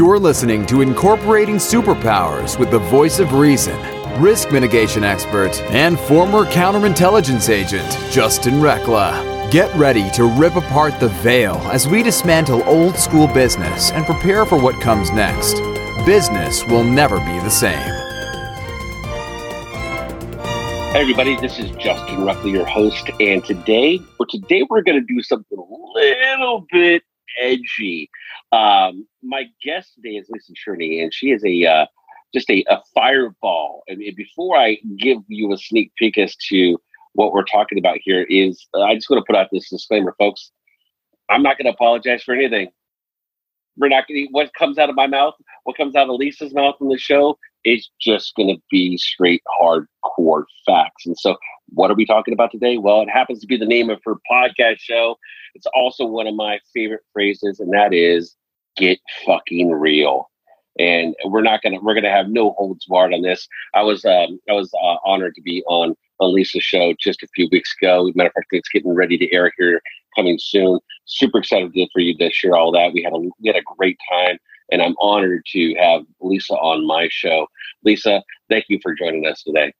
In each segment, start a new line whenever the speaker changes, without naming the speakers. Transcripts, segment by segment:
You're listening to Incorporating Superpowers with the voice of reason, risk mitigation expert, and former counterintelligence agent, Justin Rekla. Get ready to rip apart the veil as we dismantle old school business and prepare for what comes next. Business will never be the same.
Hey everybody, this is Justin Rekla, your host, and today, for today, we're going to do something a little bit edgy. Um, my guest today is Lisa Cherney, and she is a uh, just a, a fireball. And before I give you a sneak peek as to what we're talking about here, is uh, I just want to put out this disclaimer, folks. I'm not going to apologize for anything. We're not going to. What comes out of my mouth, what comes out of Lisa's mouth in the show, is just going to be straight hardcore facts. And so, what are we talking about today? Well, it happens to be the name of her podcast show. It's also one of my favorite phrases, and that is get fucking real. And we're not gonna we're gonna have no holds barred on this. I was um, I was uh, honored to be on on Lisa's show just a few weeks ago. Matter of fact, it's getting ready to air here coming soon. Super excited for you to share all that. We had a we had a great time, and I'm honored to have Lisa on my show. Lisa, thank you for joining us today.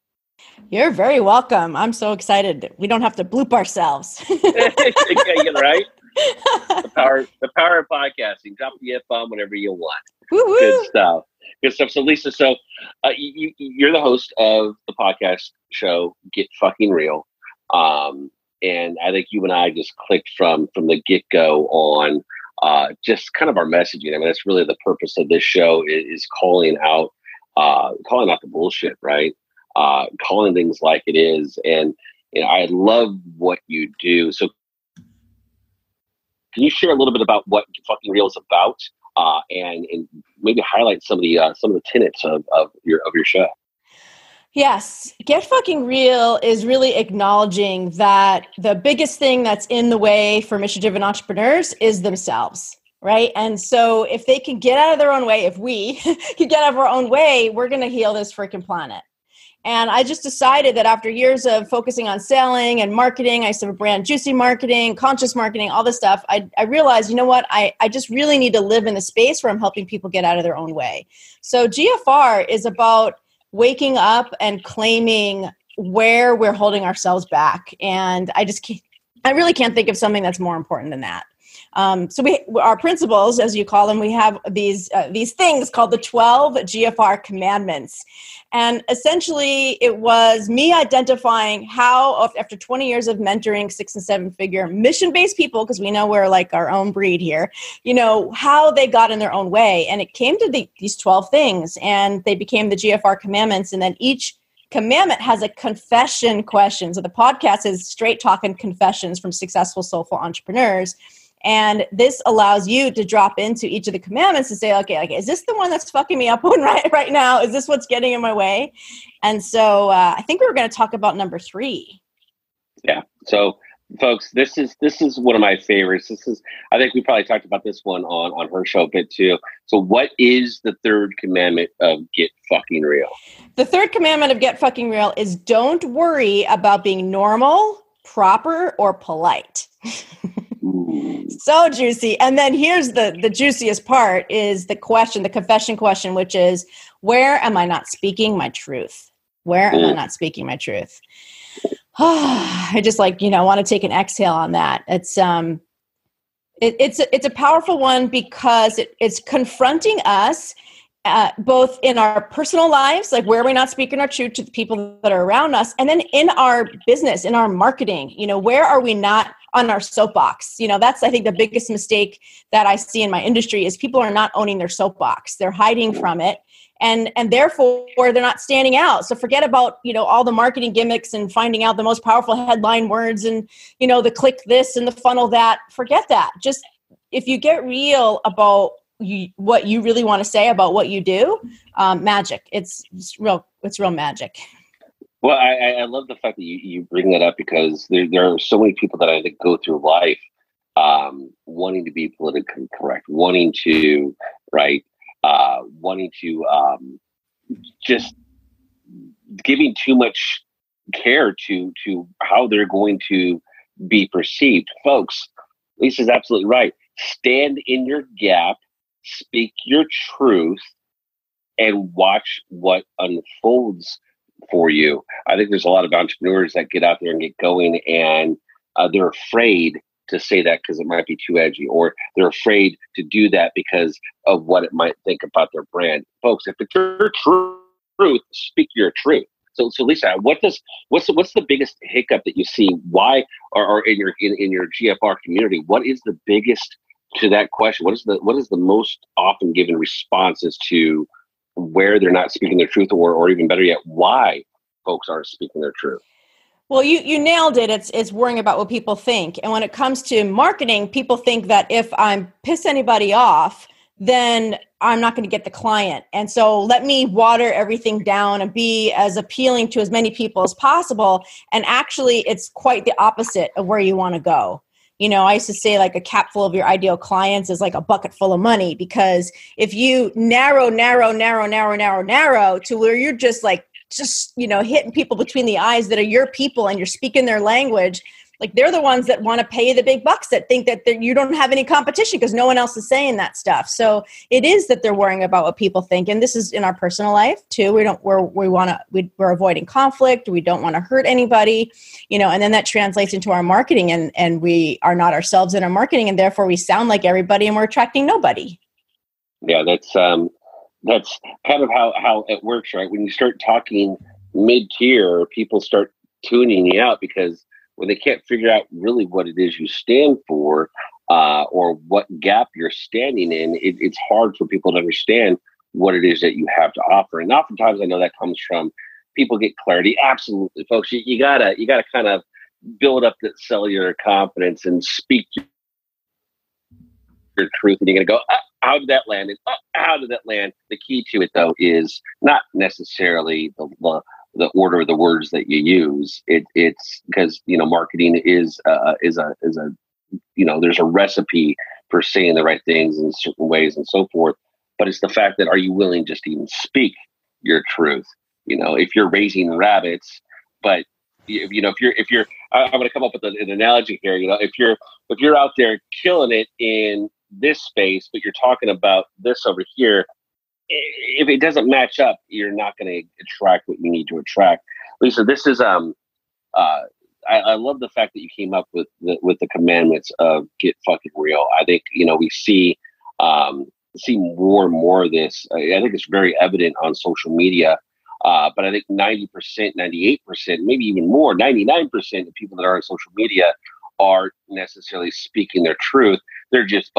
You're very welcome. I'm so excited. We don't have to bloop ourselves.
right. the power, the power of podcasting. Drop the f bomb whenever you want. Woo-hoo. Good stuff. Good stuff. So, Lisa, so uh, you, you're the host of the podcast show Get Fucking Real, um, and I think you and I just clicked from from the get go on uh, just kind of our messaging. I mean, that's really the purpose of this show is, is calling out uh, calling out the bullshit, right? Uh, calling things like it is, and you know, I love what you do. So can you share a little bit about what Fucking Real is about, uh, and, and maybe highlight some of the uh, some of the tenets of, of your of your show?
Yes, Get Fucking Real is really acknowledging that the biggest thing that's in the way for mission driven entrepreneurs is themselves, right? And so if they can get out of their own way, if we can get out of our own way, we're going to heal this freaking planet. And I just decided that after years of focusing on selling and marketing, I used to have a brand juicy marketing, conscious marketing, all this stuff. I, I realized, you know what, I, I just really need to live in the space where I'm helping people get out of their own way. So GFR is about waking up and claiming where we're holding ourselves back. And I just can't, I really can't think of something that's more important than that. Um, so we, our principles, as you call them, we have these uh, these things called the twelve GFR commandments, and essentially it was me identifying how, after twenty years of mentoring six and seven figure mission based people, because we know we're like our own breed here, you know how they got in their own way, and it came to the, these twelve things, and they became the GFR commandments, and then each commandment has a confession question. So the podcast is straight talking confessions from successful soulful entrepreneurs and this allows you to drop into each of the commandments and say, okay, like, is this the one that's fucking me up right, right now? Is this what's getting in my way? And so uh, I think we were going to talk about number three.
Yeah. So folks, this is this is one of my favorites. This is I think we probably talked about this one on on her show a bit too. So what is the third commandment of get fucking real?
The third commandment of get fucking real is don't worry about being normal, proper, or polite. so juicy. And then here's the the juiciest part is the question the confession question which is where am i not speaking my truth? Where am i not speaking my truth? I just like you know want to take an exhale on that. It's um it, it's a, it's a powerful one because it, it's confronting us uh, both in our personal lives, like where are we not speaking our truth to the people that are around us, and then in our business, in our marketing, you know, where are we not on our soapbox. You know, that's I think the biggest mistake that I see in my industry is people are not owning their soapbox. They're hiding from it. And, and therefore they're not standing out. So forget about you know all the marketing gimmicks and finding out the most powerful headline words and you know the click this and the funnel that. Forget that. Just if you get real about you, what you really want to say about what you do, um, magic. It's, it's real. It's real magic.
Well, I, I love the fact that you, you bring that up because there, there are so many people that I think go through life um, wanting to be politically correct, wanting to, right, uh, wanting to um, just giving too much care to to how they're going to be perceived. Folks, Lisa's absolutely right. Stand in your gap speak your truth and watch what unfolds for you. I think there's a lot of entrepreneurs that get out there and get going and uh, they're afraid to say that because it might be too edgy, or they're afraid to do that because of what it might think about their brand. Folks, if it's your truth, speak your truth. So, so Lisa, what does what's the, what's the biggest hiccup that you see? Why, or in your in, in your GFR community, what is the biggest to that question? What is the what is the most often given responses to where they're not speaking their truth, or or even better yet, why folks aren't speaking their truth?
Well, you you nailed it. It's it's worrying about what people think. And when it comes to marketing, people think that if I'm piss anybody off, then I'm not going to get the client. And so let me water everything down and be as appealing to as many people as possible. And actually, it's quite the opposite of where you want to go. You know, I used to say like a cap full of your ideal clients is like a bucket full of money because if you narrow, narrow, narrow, narrow, narrow, narrow to where you're just like just you know hitting people between the eyes that are your people and you're speaking their language like they're the ones that want to pay the big bucks that think that you don't have any competition because no one else is saying that stuff. So it is that they're worrying about what people think and this is in our personal life too. We don't we're, we want to we, we're avoiding conflict. We don't want to hurt anybody you know and then that translates into our marketing and and we are not ourselves in our marketing and therefore we sound like everybody and we're attracting nobody.
Yeah that's um that's kind of how how it works, right? When you start talking mid tier, people start tuning you out because when they can't figure out really what it is you stand for uh, or what gap you're standing in, it, it's hard for people to understand what it is that you have to offer. And oftentimes, I know that comes from people get clarity. Absolutely, folks, you, you gotta you gotta kind of build up that cellular confidence and speak your truth, and you're gonna go. Ah, how did that land? And uh, how did that land? The key to it, though, is not necessarily the, the, the order of the words that you use. It, it's because you know marketing is uh, is a is a you know there's a recipe for saying the right things in certain ways and so forth. But it's the fact that are you willing just to even speak your truth? You know, if you're raising rabbits, but you know if you're if you're I'm going to come up with an analogy here. You know, if you're if you're out there killing it in this space, but you're talking about this over here. If it doesn't match up, you're not going to attract what you need to attract. Lisa, this is um, uh, I, I, love the fact that you came up with the, with the commandments of get fucking real. I think you know we see um, see more and more of this. I, I think it's very evident on social media. Uh, but I think 90%, 98%, maybe even more, 99% of people that are on social media aren't necessarily speaking their truth. They're just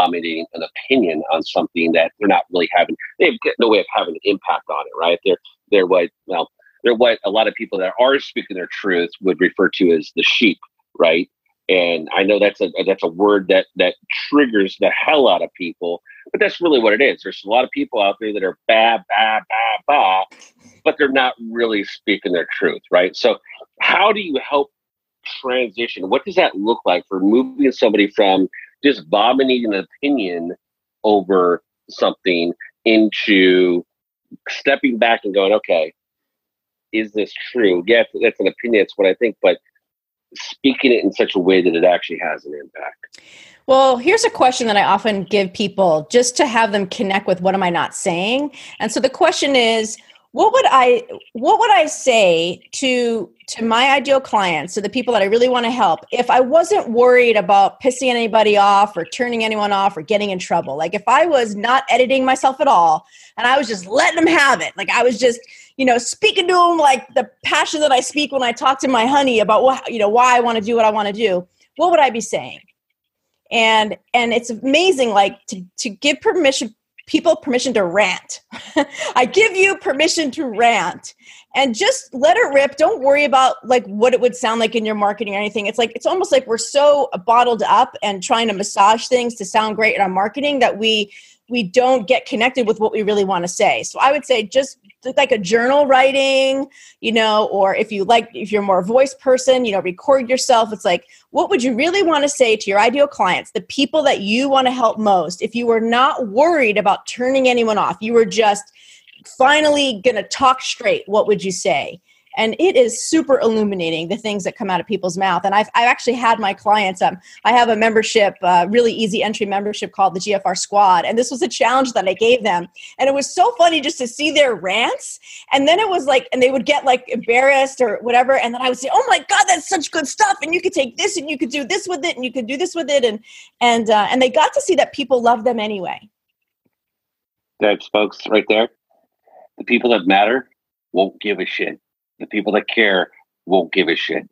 dominating an opinion on something that they're not really having they've got no way of having an impact on it right? They're they're what well they're what a lot of people that are speaking their truth would refer to as the sheep right? And i know that's a that's a word that that triggers the hell out of people but that's really what it is. There's a lot of people out there that are bad bad bad bad but they're not really speaking their truth right? So how do you help transition? What does that look like for moving somebody from just vomiting an opinion over something into stepping back and going, okay, is this true? Yes, that's an opinion. It's what I think, but speaking it in such a way that it actually has an impact.
Well, here's a question that I often give people just to have them connect with what am I not saying? And so the question is, what would i what would i say to to my ideal clients to the people that i really want to help if i wasn't worried about pissing anybody off or turning anyone off or getting in trouble? Like if i was not editing myself at all and i was just letting them have it like i was just you know speaking to them like the passion that i speak when i talk to my honey about what you know why i want to do what i want to do what would i be saying? And and it's amazing like to to give permission people permission to rant. I give you permission to rant and just let it rip. Don't worry about like what it would sound like in your marketing or anything. It's like it's almost like we're so bottled up and trying to massage things to sound great in our marketing that we we don't get connected with what we really want to say. So I would say just like a journal writing, you know, or if you like, if you're more voice person, you know, record yourself. It's like, what would you really want to say to your ideal clients, the people that you want to help most? If you were not worried about turning anyone off, you were just finally going to talk straight, what would you say? and it is super illuminating the things that come out of people's mouth. And i've, I've actually had my clients um, i have a membership uh, really easy entry membership called the gfr squad. And this was a challenge that i gave them. And it was so funny just to see their rants. And then it was like and they would get like embarrassed or whatever. And then i would say oh my god that's such good stuff. And you could take this and you could do this with it and you could do this with it. And and uh, and they got to see that people love them anyway.
That's folks right there. The people that matter won't give a shit. The people that care won't give a shit,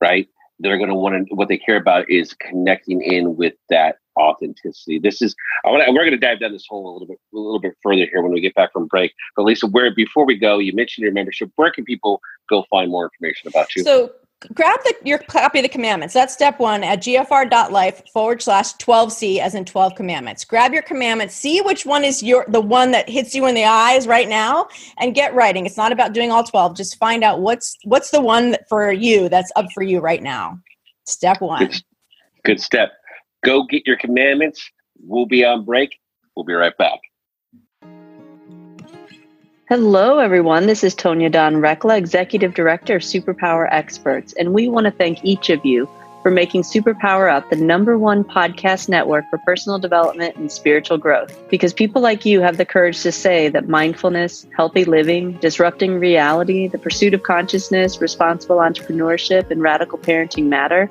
right? They're going to want to, what they care about is connecting in with that authenticity. This is, I want we're going to dive down this hole a little bit, a little bit further here when we get back from break. But Lisa, where, before we go, you mentioned your membership. Where can people go find more information about you?
So grab the, your copy of the commandments. That's step one at gfr.life forward slash 12c as in 12 commandments. Grab your commandments, see which one is your the one that hits you in the eyes right now and get writing. It's not about doing all 12. Just find out what's what's the one for you that's up for you right now. Step one.
Good, good step. Go get your commandments. We'll be on break. We'll be right back.
Hello, everyone. This is Tonya Dawn Rekla, Executive Director of Superpower Experts, and we want to thank each of you for making Superpower Up the number one podcast network for personal development and spiritual growth. Because people like you have the courage to say that mindfulness, healthy living, disrupting reality, the pursuit of consciousness, responsible entrepreneurship, and radical parenting matter.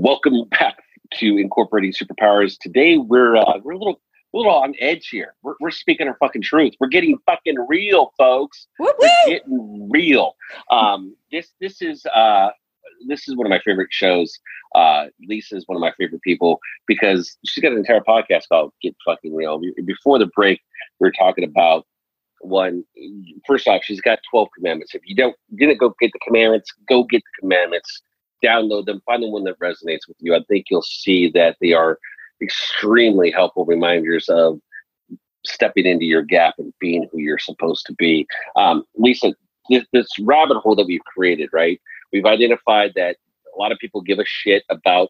Welcome back to Incorporating Superpowers. Today we're uh, we're a little a little on edge here. We're, we're speaking our fucking truth. We're getting fucking real, folks.
Whoop,
We're getting real. Um, this this is uh, this is one of my favorite shows. Uh, Lisa is one of my favorite people because she's got an entire podcast called Get Fucking Real. Before the break, we were talking about one first off, she's got twelve commandments. If you don't didn't go get the commandments, go get the commandments. Download them. Find the one that resonates with you. I think you'll see that they are extremely helpful reminders of stepping into your gap and being who you're supposed to be. Um, Lisa, this, this rabbit hole that we've created, right? We've identified that a lot of people give a shit about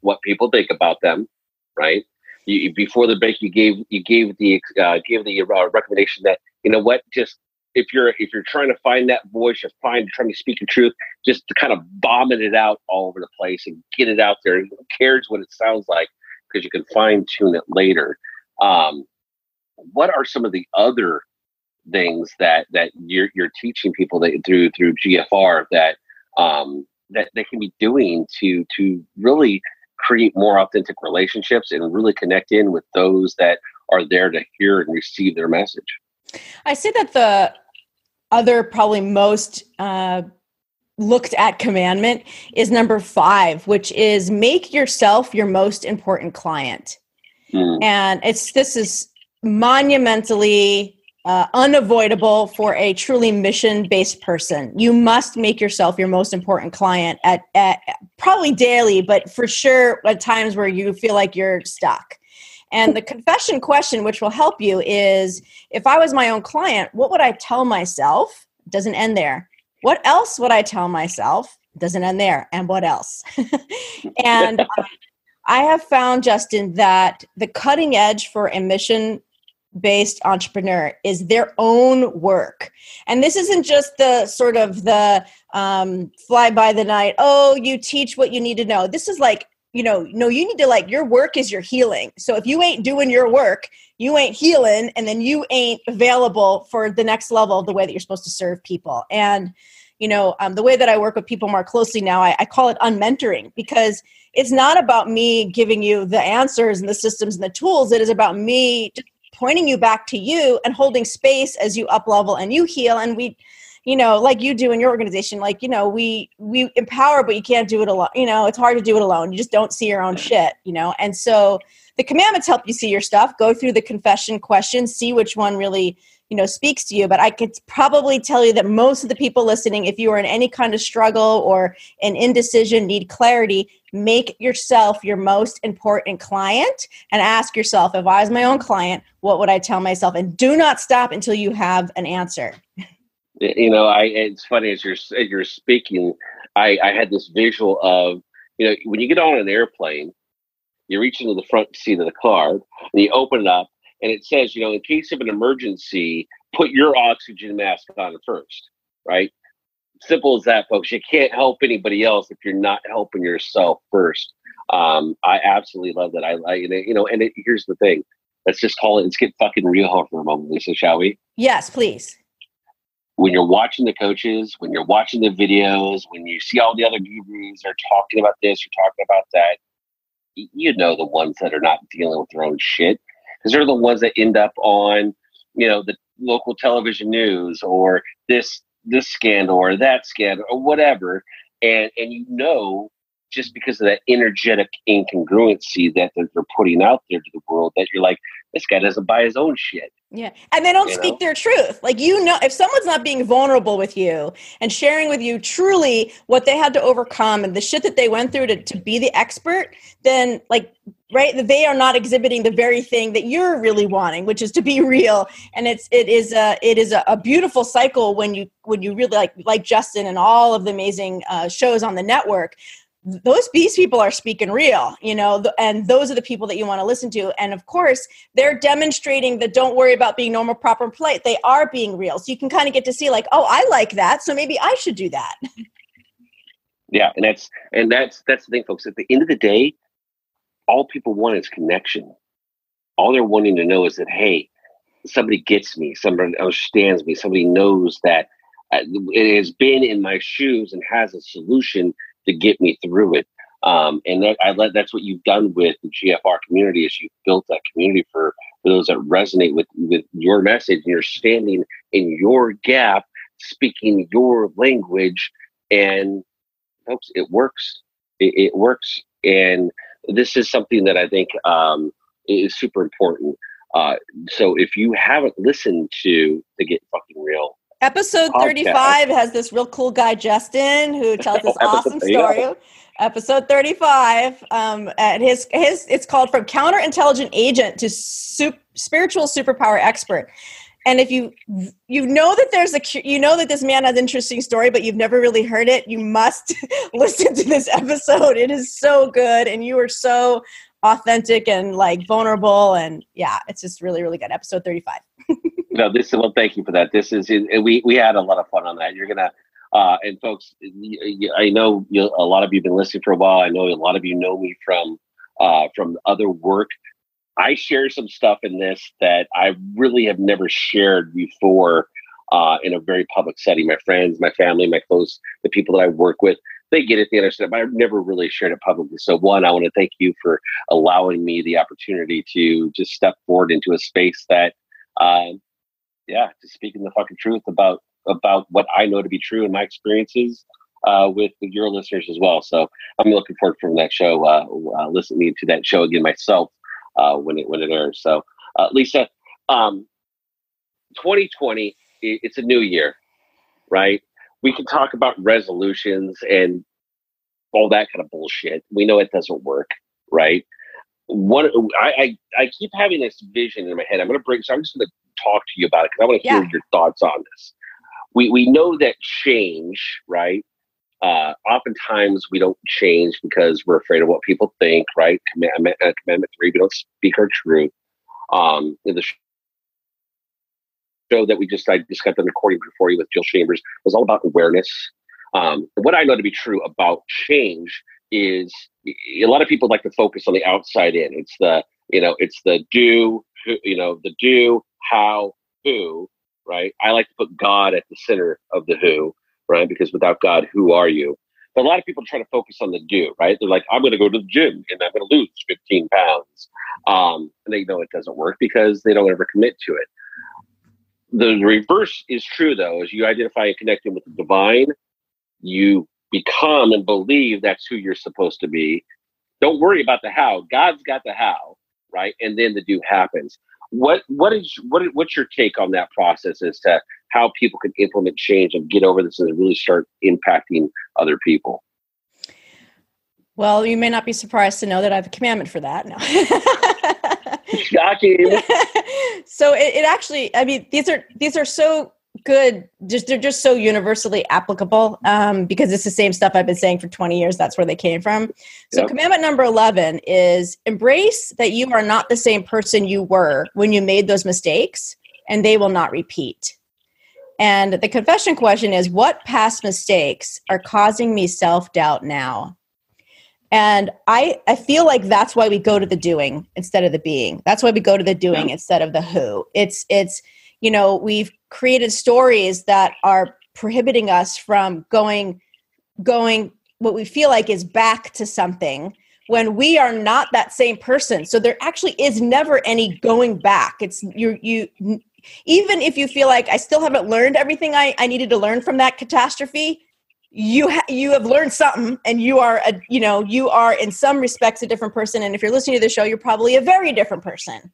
what people think about them, right? You, before the break, you gave you gave the uh, gave the uh, recommendation that you know what, just if you're if you're trying to find that voice, you're fine trying to speak your truth, just to kind of vomit it out all over the place and get it out there. Who cares what it sounds like because you can fine tune it later. Um, what are some of the other things that that you're you're teaching people that through through GFR that um, that they can be doing to to really create more authentic relationships and really connect in with those that are there to hear and receive their message.
I say that the other, probably most uh, looked at commandment is number five, which is make yourself your most important client.
Mm.
And it's this is monumentally uh, unavoidable for a truly mission based person. You must make yourself your most important client at, at probably daily, but for sure at times where you feel like you're stuck. And the confession question, which will help you, is if I was my own client, what would I tell myself? Doesn't end there. What else would I tell myself? Doesn't end there. And what else? and um, I have found, Justin, that the cutting edge for a mission based entrepreneur is their own work and this isn't just the sort of the um, fly by the night oh you teach what you need to know this is like you know no you need to like your work is your healing. So if you ain't doing your work you ain't healing and then you ain't available for the next level of the way that you're supposed to serve people. And you know um, the way that i work with people more closely now I, I call it unmentoring because it's not about me giving you the answers and the systems and the tools. It is about me pointing you back to you and holding space as you up level and you heal. And we you know like you do in your organization like you know we we empower but you can't do it alone you know it's hard to do it alone. You just don't see your own shit you know? And so the commandments help you see your stuff go through the confession questions see which one really you know speaks to you. But i could probably tell you that most of the people listening if you are in any kind of struggle or an indecision need clarity make yourself your most important client and ask yourself if i was my own client what would i tell myself? And do not stop until you have an answer
you know i it's funny as you're as you're speaking i i had this visual of you know when you get on an airplane you reach into the front seat of the car and you open it up and it says, you know, in case of an emergency, put your oxygen mask on first, right? Simple as that, folks. You can't help anybody else if you're not helping yourself first. Um, I absolutely love that. I, you know, and it, here's the thing. Let's just call it. Let's get fucking real for a moment, Lisa, shall we?
Yes, please.
When you're watching the coaches, when you're watching the videos, when you see all the other gurus are talking about this, you're talking about that, you know the ones that are not dealing with their own shit. Because they're the ones that end up on you know the local television news or this this scandal or that scandal or whatever. And and you know just because of that energetic incongruency that they're, they're putting out there to the world that you're like this guy doesn't buy his own shit
yeah. And they don't you speak
know?
their truth. Like, you know, if someone's not being vulnerable with you and sharing with you truly what they had to overcome and the shit that they went through to, to be the expert, then, like, right, they are not exhibiting the very thing that you're really wanting, which is to be real. And it's, it is a, it is a, a beautiful cycle when you, when you really like, like Justin and all of the amazing uh, shows on the network those beast people are speaking real, you know, and those are the people that you want to listen to. And of course, they're demonstrating that don't worry about being normal, proper, and polite. They are being real. So you can kind of get to see, like, oh, I like that. So maybe I should do that.
Yeah. And that's, and that's, that's the thing, folks. At the end of the day, all people want is connection. All they're wanting to know is that, hey, somebody gets me, somebody understands me, somebody knows that uh, it has been in my shoes and has a solution to get me through it. Um, and that, I let, that's what you've done with the GFR community is you've built that community for, for those that resonate with, with your message and you're standing in your gap, speaking your language and folks, it works. It, it works. And this is something that I think um, is super important. Uh, so if you haven't listened to the Get Fucking Real
Episode 35 has this real cool guy, Justin, who tells this awesome story. Episode 35, um, and his, his, it's called From Counterintelligent Agent to Sup- Spiritual Superpower Expert. And if you you know that there's a you know that this man has an interesting story, but you've never really heard it, you must listen to this episode. It is so good, and you are so authentic and like vulnerable, and yeah, it's just really really good. Episode 35
no, this is well. Thank you for that. This is we we had a lot of fun on that. You're gonna uh, and folks, I know you, a lot of you have been listening for a while. I know a lot of you know me from uh, from other work. I share some stuff in this that I really have never shared before uh, in a very public setting. My friends, my family, my close, the people that I work with, they get it, they understand, but I've never really shared it publicly. So, one, I want to thank you for allowing me the opportunity to just step forward into a space that um, yeah, just speaking the fucking truth about about what I know to be true in my experiences uh, with, with your listeners as well. So I'm looking forward from that show, uh, uh, listening to that show again myself uh, when it when it airs. So uh, Lisa, um, 2020, it's a new year, right? We can talk about resolutions and all that kind of bullshit. We know it doesn't work, right? One, I, I, I keep having this vision in my head. I'm going to bring. So I'm just going to talk to you about it because I want to yeah. hear your thoughts on this. We we know that change, right? Uh, oftentimes we don't change because we're afraid of what people think, right? Commandment, uh, commandment three, we don't speak our truth. Um, in the show that we just I just got the recording before you with Jill Chambers was all about awareness. Um, what I know to be true about change is a lot of people like to focus on the outside in. It's the you know it's the do you know the do how, who, right? I like to put God at the center of the who, right? Because without God, who are you? But a lot of people try to focus on the do, right? They're like, I'm going to go to the gym and I'm going to lose 15 pounds. Um, and they know it doesn't work because they don't ever commit to it. The reverse is true, though, as you identify and connecting with the divine, you become and believe that's who you're supposed to be. Don't worry about the how. God's got the how, right? And then the do happens what what is what what's your take on that process as to how people can implement change and get over this and really start impacting other people?
Well, you may not be surprised to know that I have a commandment for that. No.
Shocking.
so it, it actually, I mean, these are these are so good just they're just so universally applicable um, because it's the same stuff i've been saying for 20 years that's where they came from so yep. commandment number 11 is embrace that you are not the same person you were when you made those mistakes and they will not repeat and the confession question is what past mistakes are causing me self-doubt now and I, I feel like that's why we go to the doing instead of the being. That's why we go to the doing yeah. instead of the who. It's it's you know we've created stories that are prohibiting us from going going what we feel like is back to something when we are not that same person. So there actually is never any going back. It's you you even if you feel like i still haven't learned everything i, I needed to learn from that catastrophe you ha- you have learned something and you are a you know you are in some respects a different person. And if you're listening to the show you're probably a very different person.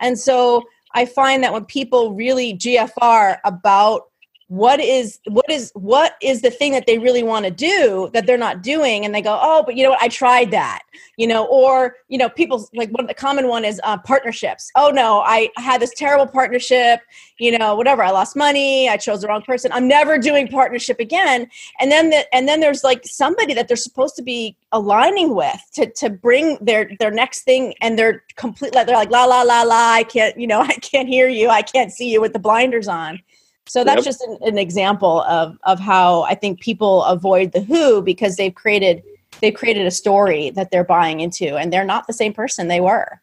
And so I find that when people really GFR about what is what is what is the thing that they really want to do that they're not doing? And they go oh but you know what? I tried that you know or you know people like one of the common one is uh, partnerships. Oh no i had this terrible partnership you know whatever i lost money i chose the wrong person i'm never doing partnership again. And then the, and then there's like somebody that they're supposed to be aligning with to to bring their their next thing and they're completely they're like la la la la i can't you know i can't hear you i can't see you with the blinders on so that's yep. just an, an, example of of how I think people avoid the who because they've created they've created a story that they're buying into, and they're not the same person they were.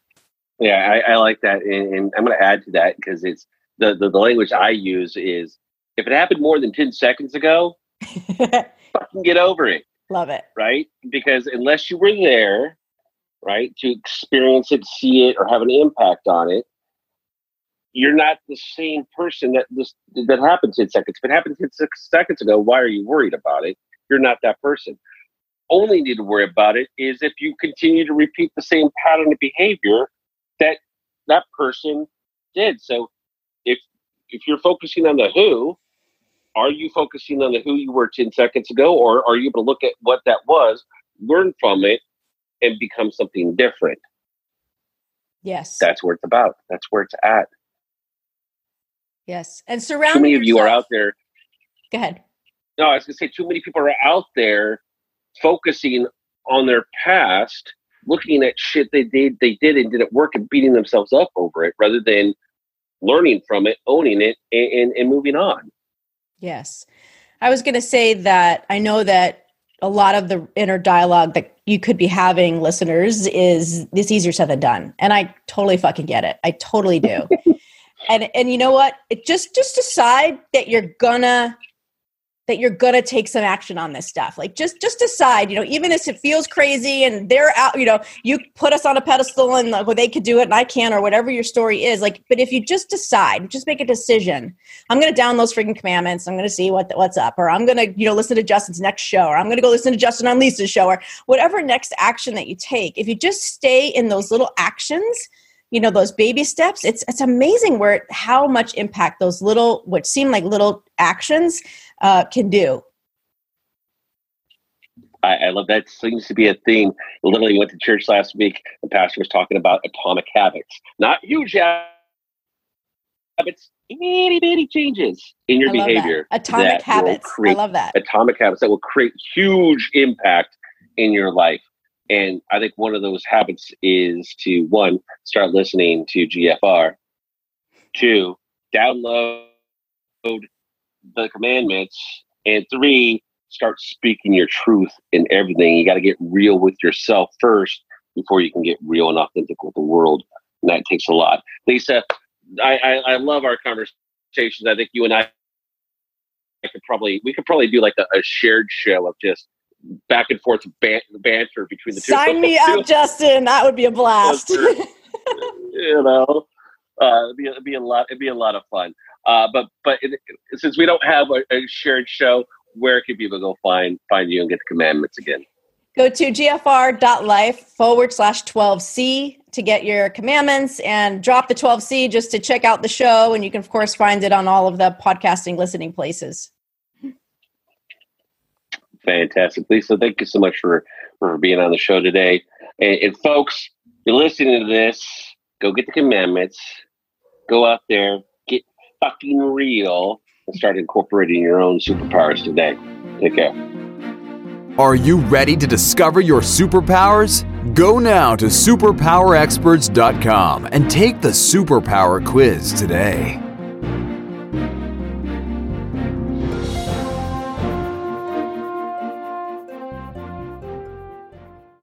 Yeah, I, I like that, and, and I'm going to add to that because it's the, the the language I use is if it happened more than ten seconds ago, fucking get over it.
Love it.
Right? Because unless you were there, right, to experience it, see it, or have an impact on it, you're not the same person that this that happened 10 seconds. If it happened 10 seconds ago, why are you worried about it? You're not that person. Only need to worry about it is if you continue to repeat the same pattern of behavior that that person did. So if if you're focusing on the who, are you focusing on the who you were 10 seconds ago, or are you able to look at what that was, learn from it, and become something different?
Yes.
That's where it's about. That's where it's at.
Yes, and surround.
Too many of you are out there.
Go ahead.
No, I was going to say too many people are out there focusing on their past, looking at shit they did they did and didn't work, and beating themselves up over it, rather than learning from it, owning it, and, and, and moving on.
Yes, I was going to say that I know that a lot of the inner dialogue that you could be having, listeners, is this easier said than done, and I totally fucking get it. I totally do. and and you know what? It just just decide that you're gonna that you're gonna take some action on this stuff. Like just just decide you know even if it feels crazy and they're out you know you put us on a pedestal and like, well, they could do it and i can or whatever your story is like but if you just decide just make a decision. I'm gonna down those freaking commandments. I'm gonna see what what's up. Or i'm gonna you know listen to justin's next show. Or i'm gonna go listen to justin on lisa's show. Or whatever next action that you take if you just stay in those little actions you know those baby steps it's it's amazing where how much impact those little what seem like little actions uh, can do.
I, I, love that. Seems to be a theme. Literally went to church last week the pastor was talking about atomic habits. Not huge habits itty bitty changes in your behavior
that. atomic that habits. I love that.
atomic habits that will create huge impact in your life and I think one of those habits is to one, start listening to GFR, two, download the commandments, and three, start speaking your truth in everything. You got to get real with yourself first before you can get real and authentic with the world. And that takes a lot. Lisa, I, I, I love our conversations. I think you and I, I could probably, we could probably do like a, a shared show of just back and forth ban- banter between the two.
Sign me up, Justin. That would be a blast.
you know, uh, it'd, be, it'd be a lot. It'd be a lot of fun. Uh, but but it, since we don't have a, a, shared show, where can people go find find you and get the commandments again?
Go to gfr.life forward slash 12C to get your commandments and drop the 12C just to check out the show. And you can, of course, find it on all of the podcasting listening places.
Fantastic. Lisa, thank you so much for, for being on the show today. And, and folks, you're listening to this, go get the commandments, go out there, get fucking real, and start incorporating your own superpowers today. Take care.
Are you ready to discover your superpowers? Go now to superpowerexperts.com and take the superpower quiz today.